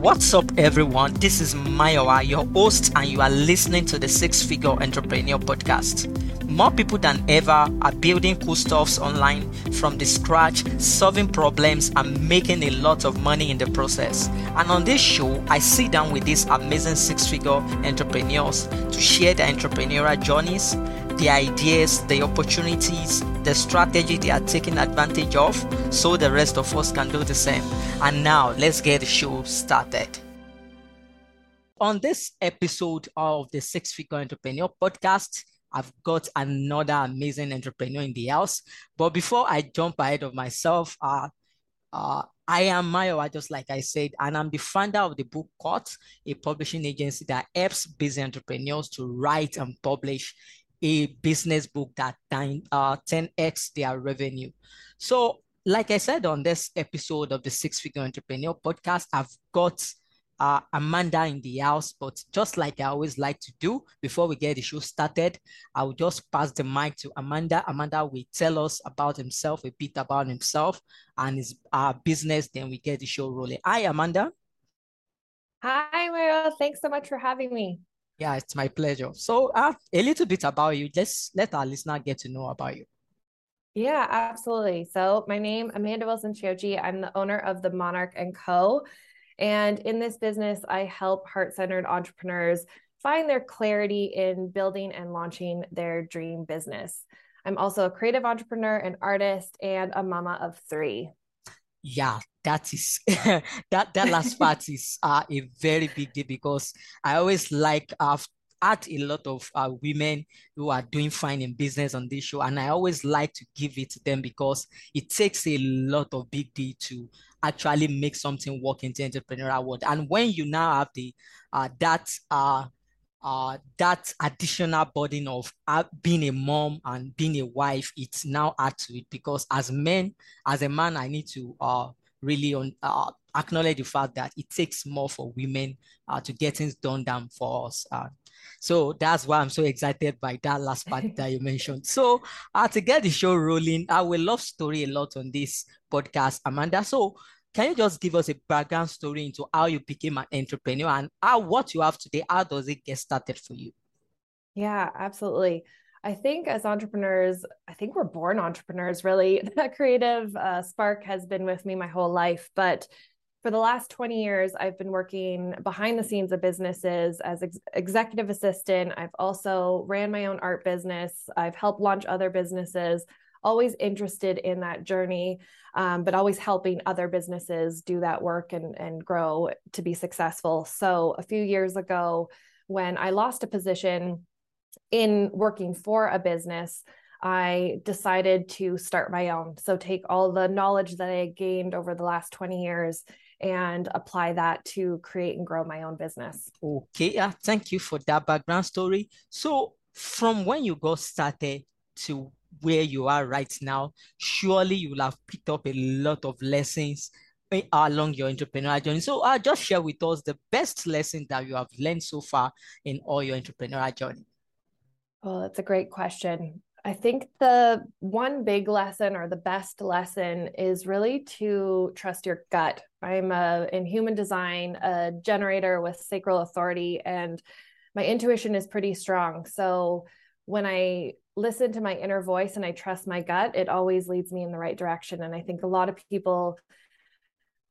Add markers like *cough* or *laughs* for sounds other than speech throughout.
What's up, everyone? This is Mayowa, your host, and you are listening to the Six Figure Entrepreneur Podcast. More people than ever are building cool stuffs online from the scratch, solving problems, and making a lot of money in the process. And on this show, I sit down with these amazing six figure entrepreneurs to share their entrepreneurial journeys, the ideas, the opportunities, the strategy they are taking advantage of, so the rest of us can do the same. And now, let's get the show started. On this episode of the Six Figure Entrepreneur Podcast, I've got another amazing entrepreneur in the house. But before I jump ahead of myself, uh, uh, I am Mayowa, just like I said, and I'm the founder of the Book Court, a publishing agency that helps busy entrepreneurs to write and publish a business book that 10, uh, 10x their revenue. So, like I said on this episode of the Six Figure Entrepreneur podcast, I've got uh, Amanda in the house, but just like I always like to do before we get the show started, I will just pass the mic to Amanda. Amanda will tell us about himself, a bit about himself and his uh, business. Then we get the show rolling. Hi, Amanda. Hi, Mario. Thanks so much for having me. Yeah, it's my pleasure. So, uh, a little bit about you. Just let our listener get to know about you. Yeah, absolutely. So, my name Amanda Wilson Ciocci. I'm the owner of the Monarch and Co. And in this business, I help heart-centered entrepreneurs find their clarity in building and launching their dream business. I'm also a creative entrepreneur, an artist, and a mama of three. Yeah, that is *laughs* *laughs* that that last part is uh, a very big deal because I always like I've had a lot of uh, women who are doing fine in business on this show, and I always like to give it to them because it takes a lot of big deal to actually make something work in the entrepreneurial world. And when you now have the uh, that uh, uh, that additional burden of uh, being a mom and being a wife, it's now add to it because as men, as a man, I need to uh, really on, uh, acknowledge the fact that it takes more for women uh, to get things done than for us. Uh, so that's why I'm so excited by that last part that you mentioned. So uh, to get the show rolling, I will love story a lot on this podcast, Amanda. So can you just give us a background story into how you became an entrepreneur and how what you have today, how does it get started for you? Yeah, absolutely. I think as entrepreneurs, I think we're born entrepreneurs, really. *laughs* That creative uh, spark has been with me my whole life. But for the last 20 years, I've been working behind the scenes of businesses as ex- executive assistant. I've also ran my own art business. I've helped launch other businesses, always interested in that journey, um, but always helping other businesses do that work and, and grow to be successful. So a few years ago, when I lost a position, in working for a business, I decided to start my own. So take all the knowledge that I gained over the last 20 years and apply that to create and grow my own business. Okay, yeah, thank you for that background story. So from when you got started to where you are right now, surely you will have picked up a lot of lessons along your entrepreneurial journey. So uh, just share with us the best lesson that you have learned so far in all your entrepreneurial journey. Well, that's a great question. I think the one big lesson or the best lesson is really to trust your gut. I'm a, in human design a generator with sacral authority, and my intuition is pretty strong. So when I listen to my inner voice and I trust my gut, it always leads me in the right direction. And I think a lot of people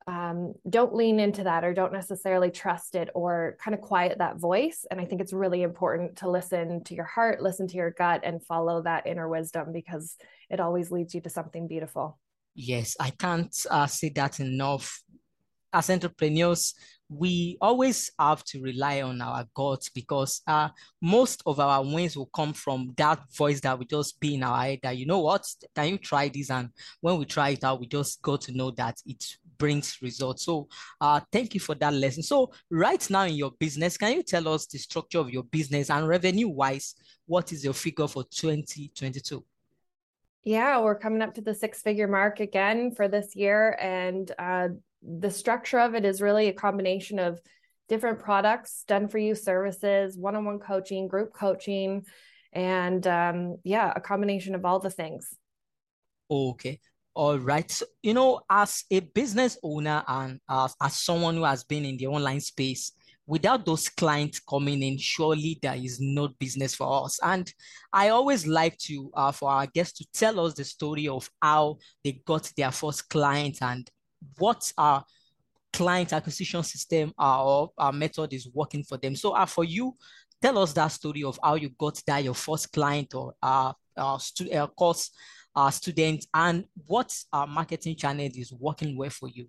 um, don't lean into that or don't necessarily trust it or kind of quiet that voice. And I think it's really important to listen to your heart, listen to your gut, and follow that inner wisdom because it always leads you to something beautiful. Yes, I can't uh, say that enough. As entrepreneurs, we always have to rely on our gut because uh, most of our wins will come from that voice that we just be in our head that you know what can you try this and when we try it out we just got to know that it brings results so uh, thank you for that lesson so right now in your business can you tell us the structure of your business and revenue wise what is your figure for 2022 yeah, we're coming up to the six figure mark again for this year. And uh, the structure of it is really a combination of different products, done for you services, one on one coaching, group coaching, and um, yeah, a combination of all the things. Okay. All right. So, you know, as a business owner and as, as someone who has been in the online space, without those clients coming in, surely there is no business for us. And I always like to, uh, for our guests to tell us the story of how they got their first client and what our client acquisition system uh, or our method is working for them. So uh, for you, tell us that story of how you got that your first client or uh, uh, stu- uh course uh, students and what uh, marketing channel is working well for you.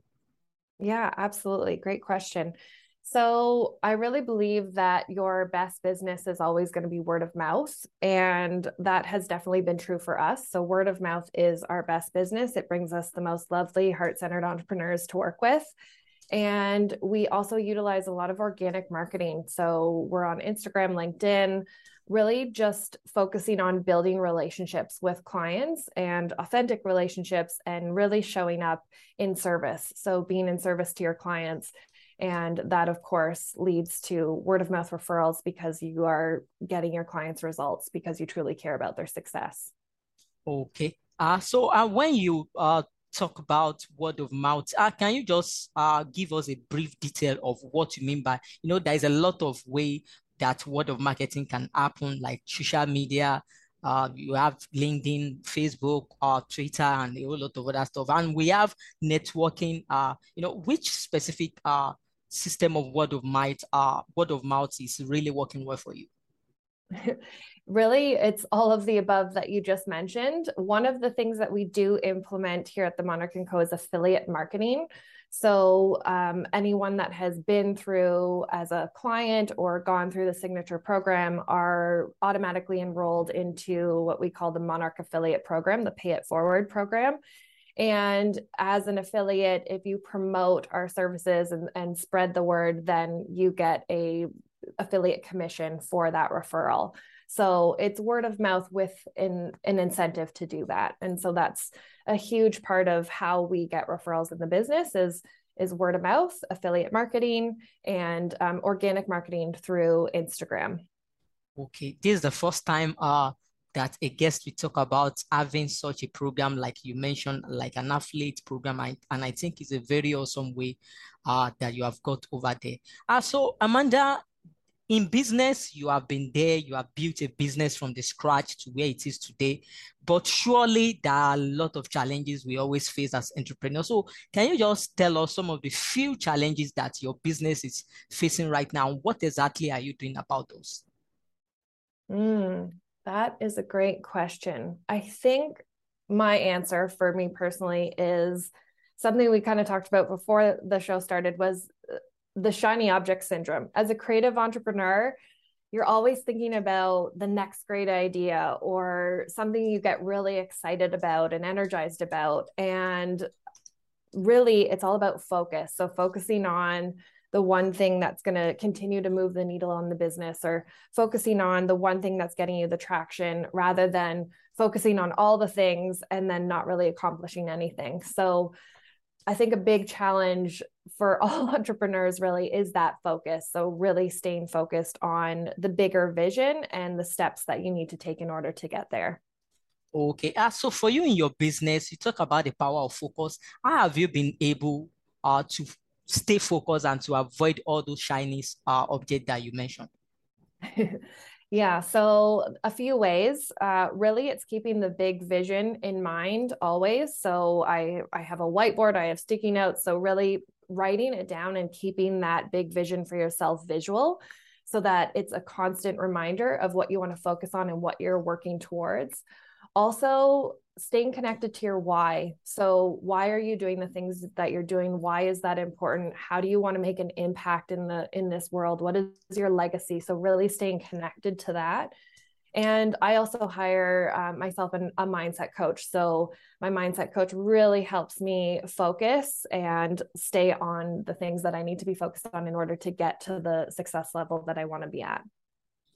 Yeah, absolutely. Great question. So, I really believe that your best business is always going to be word of mouth. And that has definitely been true for us. So, word of mouth is our best business. It brings us the most lovely, heart centered entrepreneurs to work with. And we also utilize a lot of organic marketing. So, we're on Instagram, LinkedIn, really just focusing on building relationships with clients and authentic relationships and really showing up in service. So, being in service to your clients. And that, of course, leads to word of mouth referrals because you are getting your clients results because you truly care about their success. Okay. Uh, so, uh, when you uh, talk about word of mouth, uh, can you just uh, give us a brief detail of what you mean by, you know, there is a lot of way that word of marketing can happen, like social media. Uh, you have LinkedIn, Facebook, uh, Twitter, and a whole lot of other stuff. And we have networking. Uh, you know, which specific uh system of word of mouth, uh, word of mouth is really working well for you? *laughs* really, it's all of the above that you just mentioned. One of the things that we do implement here at the Monarch and Co is affiliate marketing. So, um, anyone that has been through as a client or gone through the signature program are automatically enrolled into what we call the Monarch Affiliate Program, the Pay It Forward program. And as an affiliate, if you promote our services and, and spread the word, then you get a affiliate commission for that referral. So it's word of mouth with an, an incentive to do that. And so that's a huge part of how we get referrals in the business is is word of mouth, affiliate marketing, and um, organic marketing through Instagram. Okay, this is the first time uh, that a guest we talk about having such a program, like you mentioned, like an affiliate program, and I think it's a very awesome way uh, that you have got over there. Uh, so, Amanda, in business, you have been there, you have built a business from the scratch to where it is today. But surely there are a lot of challenges we always face as entrepreneurs. So, can you just tell us some of the few challenges that your business is facing right now? What exactly are you doing about those? Mm, that is a great question. I think my answer for me personally is something we kind of talked about before the show started was the shiny object syndrome. As a creative entrepreneur, you're always thinking about the next great idea or something you get really excited about and energized about. And really, it's all about focus. So, focusing on the one thing that's going to continue to move the needle on the business or focusing on the one thing that's getting you the traction rather than focusing on all the things and then not really accomplishing anything. So, I think a big challenge for *laughs* all entrepreneurs really is that focus. So, really staying focused on the bigger vision and the steps that you need to take in order to get there. Okay. Uh, so, for you in your business, you talk about the power of focus. How have you been able uh, to stay focused and to avoid all those shiny uh, objects that you mentioned? *laughs* Yeah, so a few ways. Uh, really, it's keeping the big vision in mind always. So I I have a whiteboard, I have sticky notes. So really writing it down and keeping that big vision for yourself visual, so that it's a constant reminder of what you want to focus on and what you're working towards. Also, staying connected to your why. So, why are you doing the things that you're doing? Why is that important? How do you want to make an impact in the in this world? What is your legacy? So, really staying connected to that. And I also hire uh, myself an, a mindset coach. So, my mindset coach really helps me focus and stay on the things that I need to be focused on in order to get to the success level that I want to be at.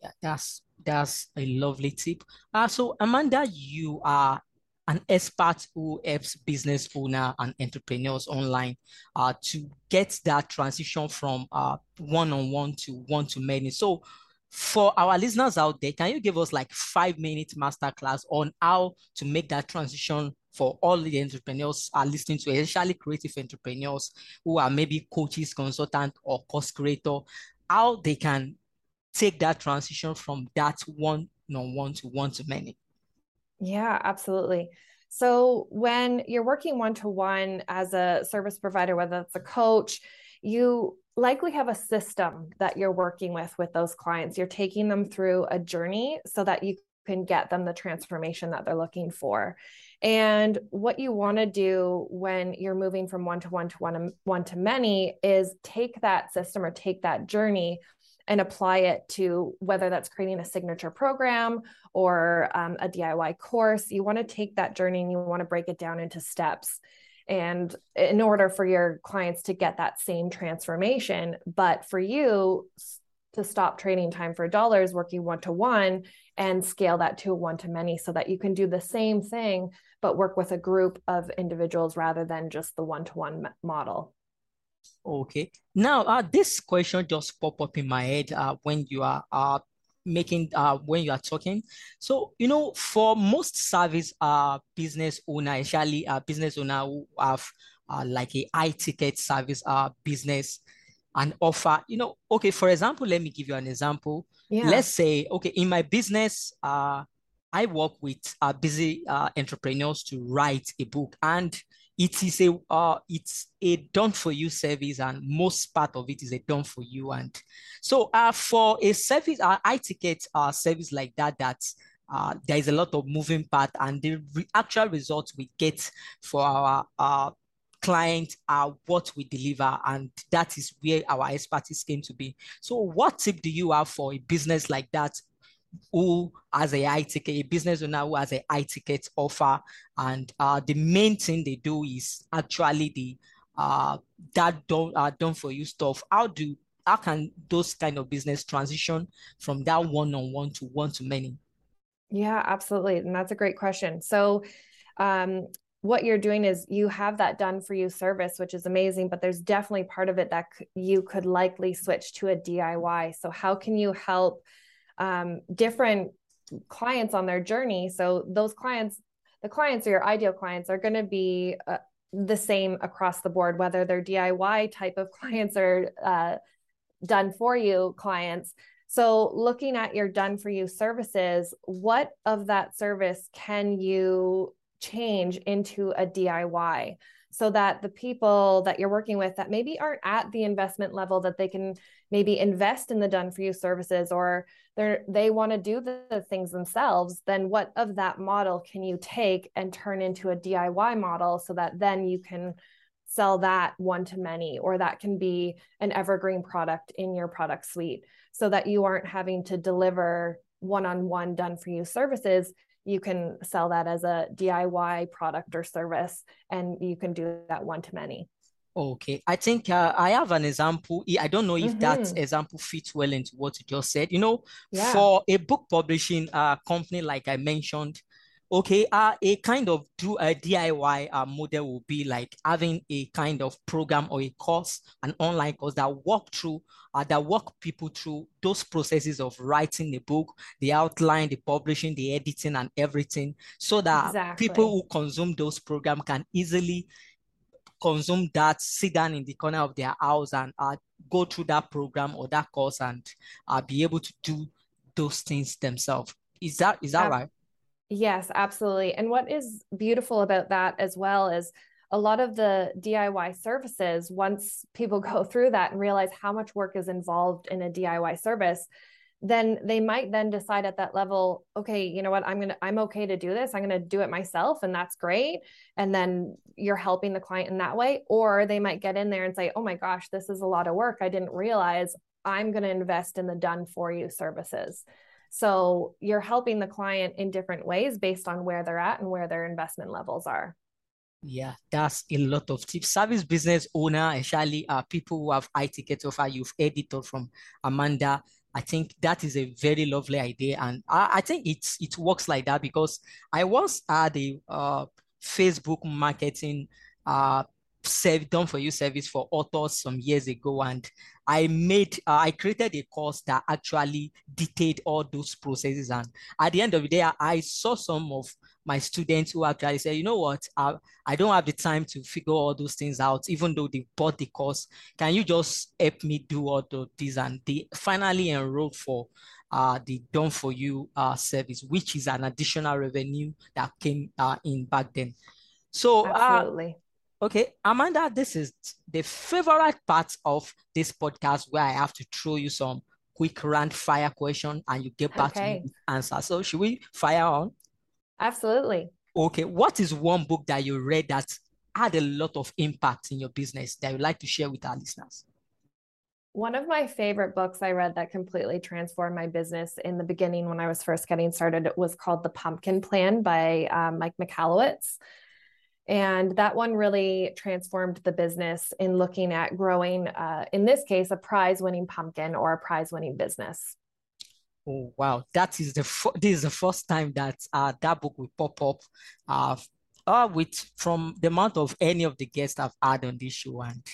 Yeah, that's that's a lovely tip. Uh, so Amanda, you are an expert who helps business owner and entrepreneurs online uh, to get that transition from uh, one-on-one to one-to-many. So for our listeners out there, can you give us like five minute masterclass on how to make that transition for all the entrepreneurs are listening to, especially creative entrepreneurs who are maybe coaches, consultant, or course creator, how they can take that transition from that one on one to one to many. Yeah, absolutely. So when you're working one to one as a service provider, whether it's a coach, you likely have a system that you're working with with those clients. You're taking them through a journey so that you can get them the transformation that they're looking for. And what you want to do when you're moving from one to one to one, one to many is take that system or take that journey and apply it to whether that's creating a signature program or um, a DIY course. You want to take that journey and you want to break it down into steps. And in order for your clients to get that same transformation, but for you to stop trading time for dollars, working one to one, and scale that to one to many so that you can do the same thing, but work with a group of individuals rather than just the one to one model. Okay. Now, uh, this question just pop up in my head uh, when you are uh, making uh, when you are talking. So, you know, for most service uh, business owner, especially uh, business owner who have uh, like a high ticket service uh, business and offer, you know, okay, for example, let me give you an example. Yeah. Let's say, okay, in my business, uh, I work with uh, busy uh, entrepreneurs to write a book and it is a uh, it's a done for you service and most part of it is a done for you. And so uh, for a service uh, i ticket uh, service like that that uh, there is a lot of moving part and the re- actual results we get for our uh, client are what we deliver and that is where our expertise came to be. So what tip do you have for a business like that who has a high ticket, a business owner who has a high ticket offer, and uh, the main thing they do is actually the uh, that done uh, done for you stuff. How do how can those kind of business transition from that one on one to one to many? Yeah, absolutely, and that's a great question. So, um, what you're doing is you have that done for you service, which is amazing, but there's definitely part of it that you could likely switch to a DIY. So, how can you help? Um, different clients on their journey. So those clients, the clients or your ideal clients are going to be uh, the same across the board, whether they're DIY type of *laughs* clients or uh, done for you clients. So, looking at your done for you services, what of that service can you change into a DIY? So that the people that you're working with that maybe aren't at the investment level that they can maybe invest in the done for you services or they they want to do the, the, things themselves then what of that model can you take and turn into a DIY model so that then you can sell that one to many or that can be an evergreen product in your product suite so that you aren't having to deliver one-on-one done for you services you can sell that as a DIY product or service, and you can do that one to many. Okay, I think uh, I have an example. I don't know if mm-hmm. that example fits well into what you just said. You know, yeah. for a book publishing uh, company, like I mentioned, okay, uh, a kind of do a DIY uh, model will be like having a kind of program or a course, an online course that walk through, uh, that walk people through those processes of writing the book, the outline, the publishing, the editing, and everything, so that exactly. people who consume those programs can easily consume that, sit down in the corner of their house and uh, go through that program or that course and uh, be able to do those things themselves. Is that is that right? Yes, absolutely. And what is beautiful about that as well is a lot of the DIY services, once people *laughs* go through that and realize how much work is involved in a DIY service, then they might then decide at that level, okay, you know what, I'm gonna, I'm okay to do this. I'm gonna do it myself, and that's great. And then you're helping the client in that way. Or they might get in there and say, oh my gosh, this is a lot of work. I didn't realize I'm gonna invest in the done for you services. So you're helping the client in different ways based on where they're at and where their investment levels are. Yeah, that's a lot of tips. Service business owner, especially people who have high ticket offer, you've edited from Amanda. I think that is a very lovely idea, and I, I think it's it works like that because I once had a uh, Facebook marketing uh, serve done for you service for authors some years ago and i made uh, i created a course that actually detailed all those processes and at the end of the day i, saw some of my students who actually said you know what, I, I don't have the time to figure all those things out, even though they bought the course. Can you just help me do all of these? And they finally enrolled for uh, the done for you uh, service, which is an additional revenue that came uh, in back then. So, uh, absolutely. Okay, Amanda, this is the favorite part of this podcast where I have to throw you some quick rant fire question and you get back okay. to me with answer. So should we fire on? Absolutely. Okay, what is one book that you read that had a lot of impact in your business that you'd like to share with our listeners? One of my favorite books I read that completely transformed my business in the beginning when I was first getting started it was called The Pumpkin Plan by um, Mike Michalowicz. And that one really transformed the business in looking at growing, uh, in this case, a prize winning pumpkin or a prize winning business. Oh wow, that is the this is the first time that uh, that book will pop up. Uh, uh with from the amount of any of the guests I've had on this show. And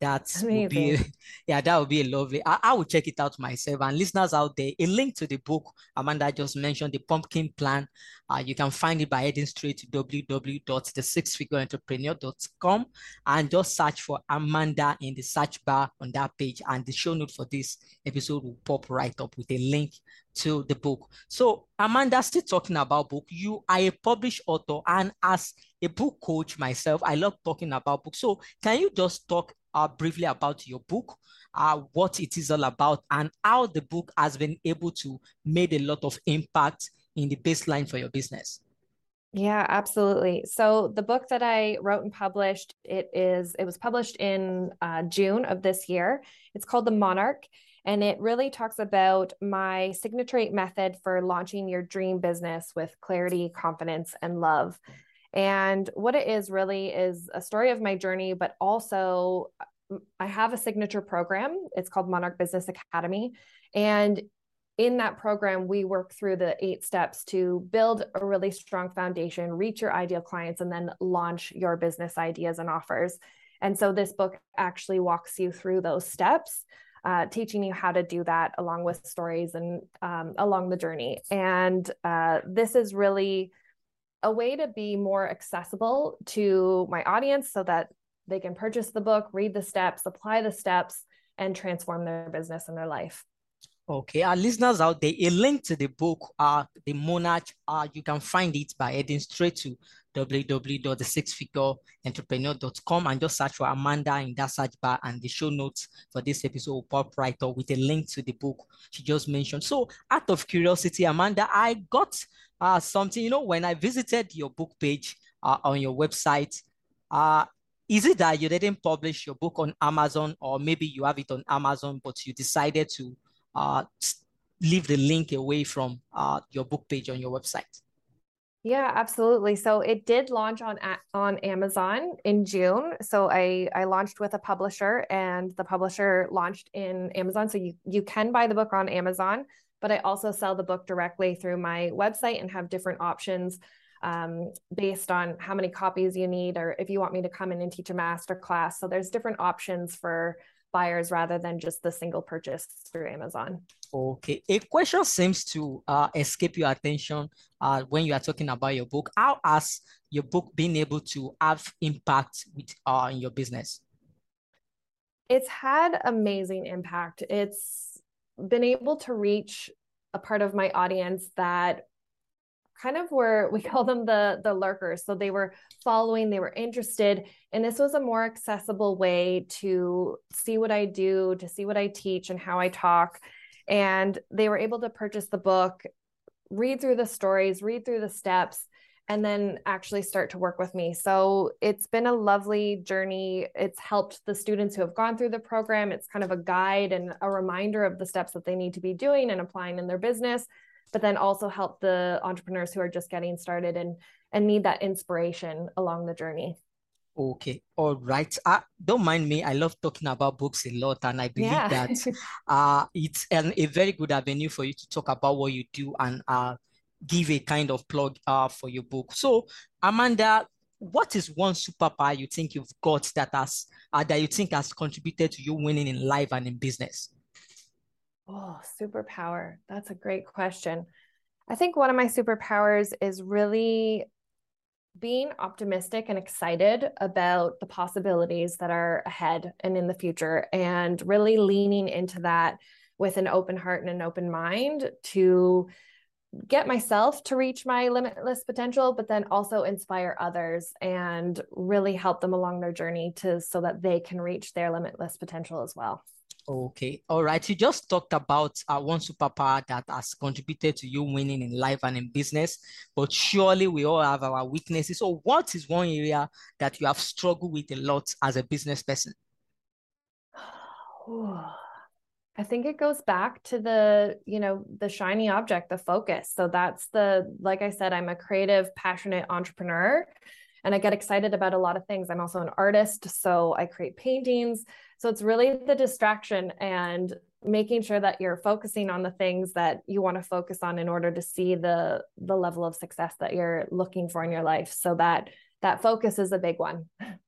that would be *laughs* yeah that would be lovely. I, I will check it out myself. And listeners out there a link to the book amanda just mentioned the pumpkin plan uh, you can find it by heading straight to www.thesixfigureentrepreneur.com and just search for amanda in the search bar on that page. And the show note for this episode will pop right up with a link to the book. So amanda still talking about book you are a published author and as a book coach myself i love talking about books so can you just talk uh, briefly about your book, uh, what it is all about, and how the book has been able to made a lot of impact in the baseline for your business. Yeah, absolutely. So the book that I wrote and published, it is it was published in uh, June of this year. It's called The Monarch, and it really talks about my signature method for launching your dream business with clarity, confidence, and love. And what it is really is a story of my journey, but also I have a signature program. It's called Monarch Business Academy. And in that program, we work through the eight steps to build a really strong foundation, reach your ideal clients, and then launch your business ideas and offers. And so this book actually walks you through those steps, uh, teaching you how to do that along with stories and um, along the journey. And uh, this is really a way to be more accessible to my audience so that they can purchase the book, read the steps, apply the steps, and transform their business and their life. Okay, our listeners out there, a link to the book, uh, The Monarch, uh, you can find it by heading straight to www.thesixfigureentrepreneur.com and just search for Amanda in that search bar and the show notes for this episode will pop right up with a link to the book she just mentioned. So out of curiosity, Amanda, I got uh, something, you know, when I visited your book page uh, on your website, uh, is it that you didn't publish your book on Amazon, or maybe you have it on Amazon, but you decided to uh, leave the link away from uh, your book page on your website? Yeah, absolutely. So it did launch on on Amazon in June. So I I launched with a publisher, and the publisher launched in Amazon. So you you can buy the book on Amazon, but I also sell the book directly through my website and have different options um, based on how many copies you need or if you want me to come in and teach a master class. So there's different options for buyers rather than just the single purchase through Amazon. Okay. A question seems to uh, escape your attention uh, when you are talking about your book. How has your book been able to have impact with uh, in your business? It's had amazing impact. It's been able to reach a part of my audience that kind of were we *laughs* call them the the lurkers. So they were following they were interested. And this was a more accessible way to see what i do to see what i teach and how i talk. And they were able to purchase the book read through the stories read through the steps and then actually start to work with me so it's been a lovely journey it's helped the students who have gone through the program it's kind of a guide and a reminder of the steps that they need to be doing and applying in their business but then also help the entrepreneurs who are just getting started and and need that inspiration along the journey. Okay, all right. Uh, don't mind me. I love talking about books a lot, and I believe yeah. that *laughs* uh, it's an, a very good avenue for you to talk about what you do and uh, give a kind of plug uh, for your book. So, Amanda, what is one superpower you think you've got that has uh, that you think has contributed to you winning in life and in business? Oh, superpower. That's a great question. I think one of my superpowers is really being optimistic and excited about the possibilities that are ahead and in the future, and really leaning into that with an open heart and an open mind to get myself to reach my limitless potential but then also inspire others and really help them along their journey to so that they can reach their limitless potential as well Okay, all right. You just talked about uh, one superpower that has contributed to you winning in life and in business, but surely we all have our weaknesses. So, what is one area that you have struggled with a lot as a business person? *sighs* I think it goes back to the, you know, the shiny object, the focus. So that's the, like I said, I'm a creative, passionate entrepreneur and I get excited about a lot of things. I'm also an artist, so I create paintings. So it's really the distraction and making sure that you're focusing on the things that you want to focus on in order to see the the level of success that you're looking for in your life. So that that focus is a big one. *laughs*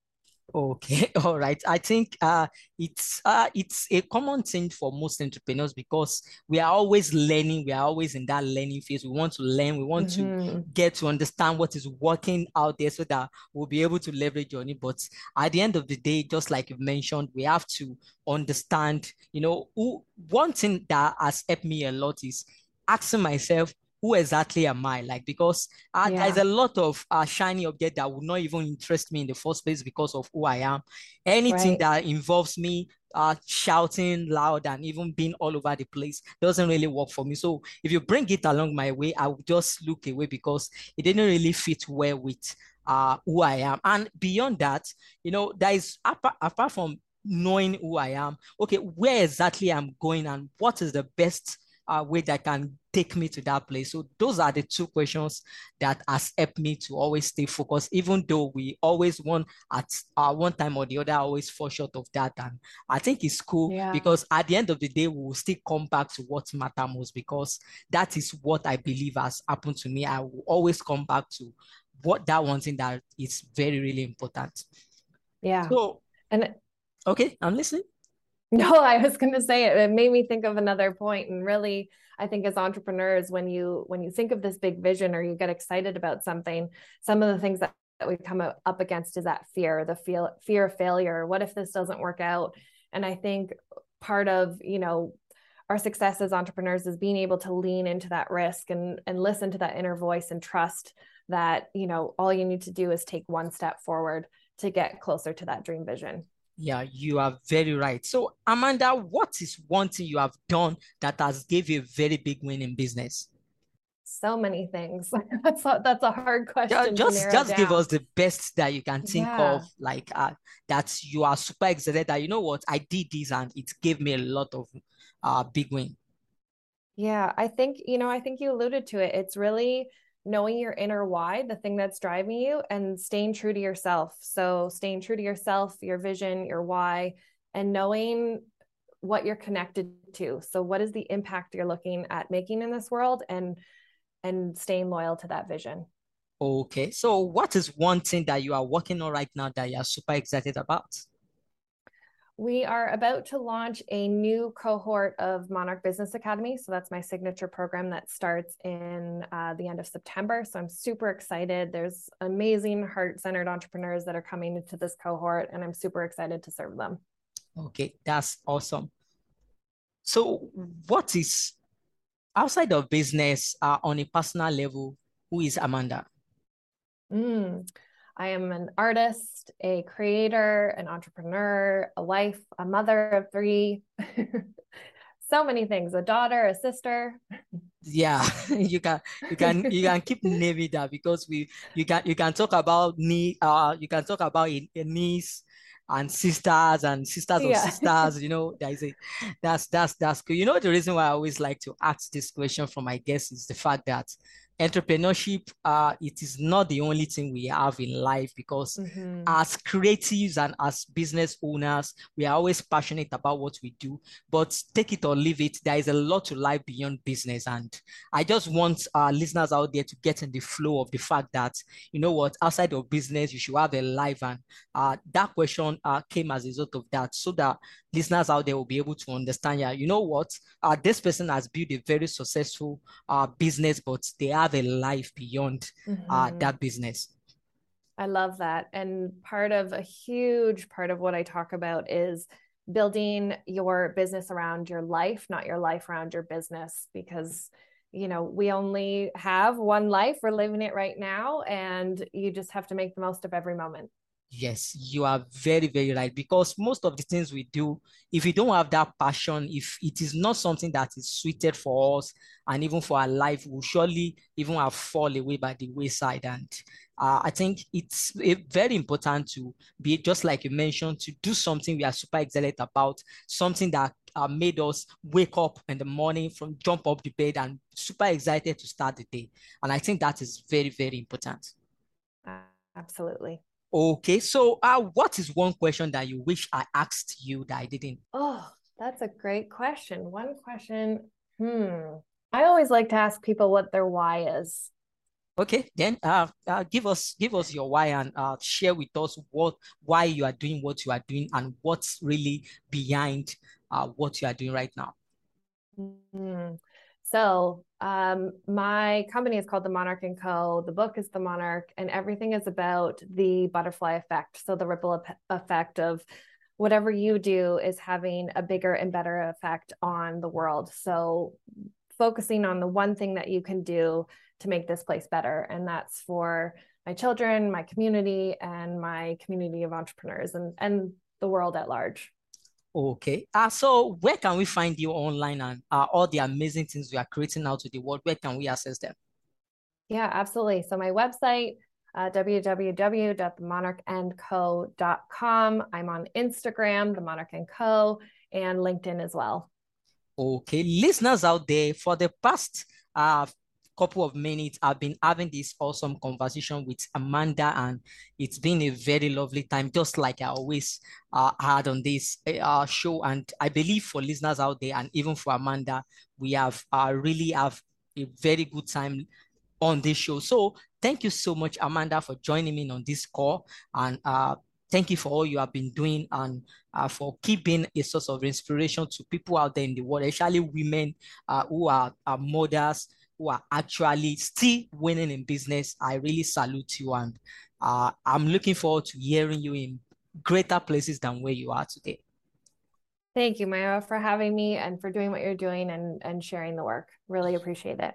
Okay, *laughs* all right. I think uh, it's uh, it's a common thing for most entrepreneurs because we are always learning. We are always in that learning phase. We want to learn. We want mm-hmm. to get to understand what is working out there so that we'll be able to leverage on it. But at the end of the day, just like you've mentioned, we have to understand. You know, who, one thing that has helped me a lot is asking myself who exactly am I? Like, because uh, yeah. there's a lot of uh, shiny object that would not even interest me in the first place because of who I am. Anything right. that involves me uh, shouting loud and even being all over the place doesn't really work for me. So if you bring it along my way, I will just look away because it didn't really fit well with uh, who I am. And beyond that, you know, there is apart, apart from knowing who I am, okay, where exactly I'm going and what is the best uh, way that can take me to that place? So those are the two questions that has helped me to always stay focused, even though we always want at uh, one time or the other, always fall short of that. And I think it's cool yeah. because at the end of the day, we will still come back to what matters most because that is what I believe has happened to me. I will always come back to what that one thing that is very, really important. Yeah. So, and okay, I'm listening. No, *laughs* I was going to say it. It made me think of another point, and really, I think as entrepreneurs, when you when you think of this big vision or you get excited about something, some of the things that, that we come up against is that fear, the feel fear of failure. What if this doesn't work out? And I think part of you know our success as entrepreneurs is being able to lean into that risk and and listen to that inner voice and trust that you know all you need to do is take one step forward to get closer to that dream vision. Yeah, you are very right. So, Amanda, what is one thing you have done that has gave you a very big win in business? So many things. *laughs* that's a, that's a hard question. Yeah, just just give us the best that you can think yeah. of, like uh, that you are super excited that you know what I did this and it gave me a lot of uh big win. Yeah, I think you know I think you alluded to it. It's really knowing your inner why, the thing that's driving you, and staying true to yourself. So, staying true to yourself, your vision, your why, and knowing what you're connected to. So, what is the impact you're looking at making in this world, and and staying loyal to that vision. Okay, so what is one thing that you are working on right now that you are super excited about? We are about to launch a new cohort of Monarch Business Academy. So that's my signature program that starts in uh, the end of September. So I'm super excited. There's amazing heart centered entrepreneurs that are coming into this cohort, and I'm super excited to serve them. Okay, that's awesome. So, what is outside of business uh, on a personal level? Who is Amanda? Mm. I am an artist, a creator, an entrepreneur, a wife, a mother of three. *laughs* so many things, a daughter, a sister. Yeah, *laughs* you can you can you can keep naming that because we you can you can talk about me uh you can talk about a, a niece and sisters and sisters yeah. of sisters, you *laughs* know, there is a that's that's that's cool. You know, the reason why I always like to ask this question from my guests is the fact that entrepreneurship uh it is not the only thing we have in life because mm-hmm. as creatives and as business owners we are always passionate about what we do. But take it or leave it there is a lot to life beyond business. And i just want our listeners out there to get in the flow of the fact that you know what outside of business you should have a life. And uh that question uh, came as a result of that. So that listeners out there will be able to understand yeah you know what uh, this person has built a very successful uh, business but they have a life beyond uh, mm-hmm. uh, that business I love that. And part of a huge part of what I talk about is building your business around your life, not your life around your business, because you know we only have one life we're living it right now and you just have to make the most of every moment Yes, you are very, very right. Because most of the things we do, if we don't have that passion, if it is not something that is suited for us and even for our life, we'll surely even have fall away by the wayside. And uh, I think it's very important to be, just like you mentioned, to do something we are super excited about, something that uh, made us wake up in the morning from jump up the bed and super excited to start the day. And I think that is very, very important. Absolutely. Okay, so uh, what is one question that you wish I asked you that I didn't? Oh, that's a great question. One question. Hmm. I always like to ask people what their why is. Okay, then uh, uh give us give us your why and uh share with us what why you are doing what you are doing and what's really behind uh what you are doing right now. Hmm. So um, my company is called the Monarch and Co. The book is the Monarch, and everything is about the butterfly effect. So the ripple effect of whatever you do is having a bigger and better effect on the world. So focusing on the one thing that you can do to make this place better, and that's for my children, my community, and my community of entrepreneurs, and and the world at large. Okay. Uh, so where can we find you online and uh, all the amazing things we are creating out to the world? Where can we access them? Yeah, absolutely. So my website, uh, www.themonarchandco.com. I'm on Instagram, The Monarch and Co, and LinkedIn as well. Okay, listeners out there, for the past uh, couple of minutes, I've been having this awesome conversation with Amanda, and it's been a very lovely time, just like I always uh, had on this uh, show. And I believe for listeners out there, and even for Amanda, we have uh, really have a very good time on this show. So thank you so much, Amanda, for joining me on this call, and uh, thank you for all you have been doing and uh, for keeping a source of inspiration to people out there in the world, especially women uh, who are, are mothers who are actually still winning in business. I really salute you and uh, I'm looking forward to hearing you in greater places than where you are today. Thank you, Maya, for having me and for doing what you're doing and, and sharing the work. Really appreciate it.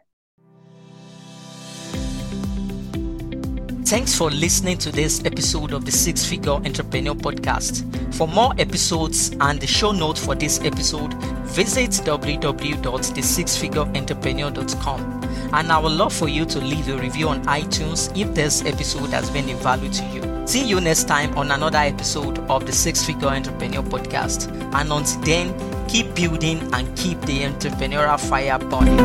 Thanks for listening to this episode of the Six Figure Entrepreneur Podcast. For more episodes and the show notes for this episode, visit www.thesixfigureentrepreneur.com. And I would love for you to leave a review on iTunes if this episode has been of value to you. See you next time on another episode of the Six Figure Entrepreneur Podcast. And until then, keep building and keep the entrepreneurial fire burning.